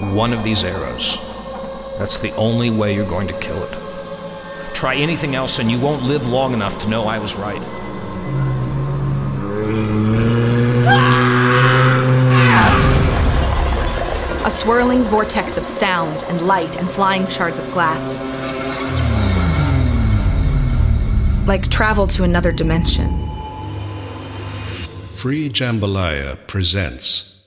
one of these arrows. That's the only way you're going to kill it. Try anything else, and you won't live long enough to know I was right. A swirling vortex of sound and light and flying shards of glass. Like travel to another dimension. Free Jambalaya presents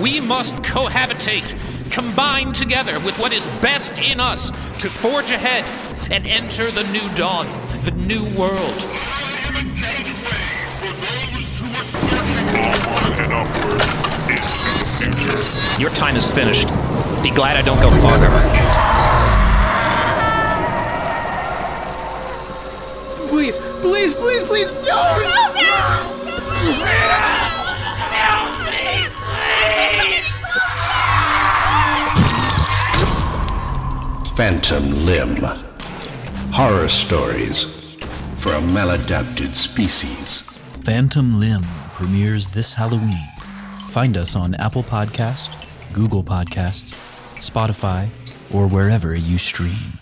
We must cohabitate, combine together with what is best in us to forge ahead and enter the new dawn, the new world. Your time is finished. Be glad I don't go farther. Please, please, please, please don't! Phantom Limb Horror Stories for a Maladapted Species. Phantom Limb premieres this Halloween. Find us on Apple Podcast, Google Podcasts, Spotify, or wherever you stream.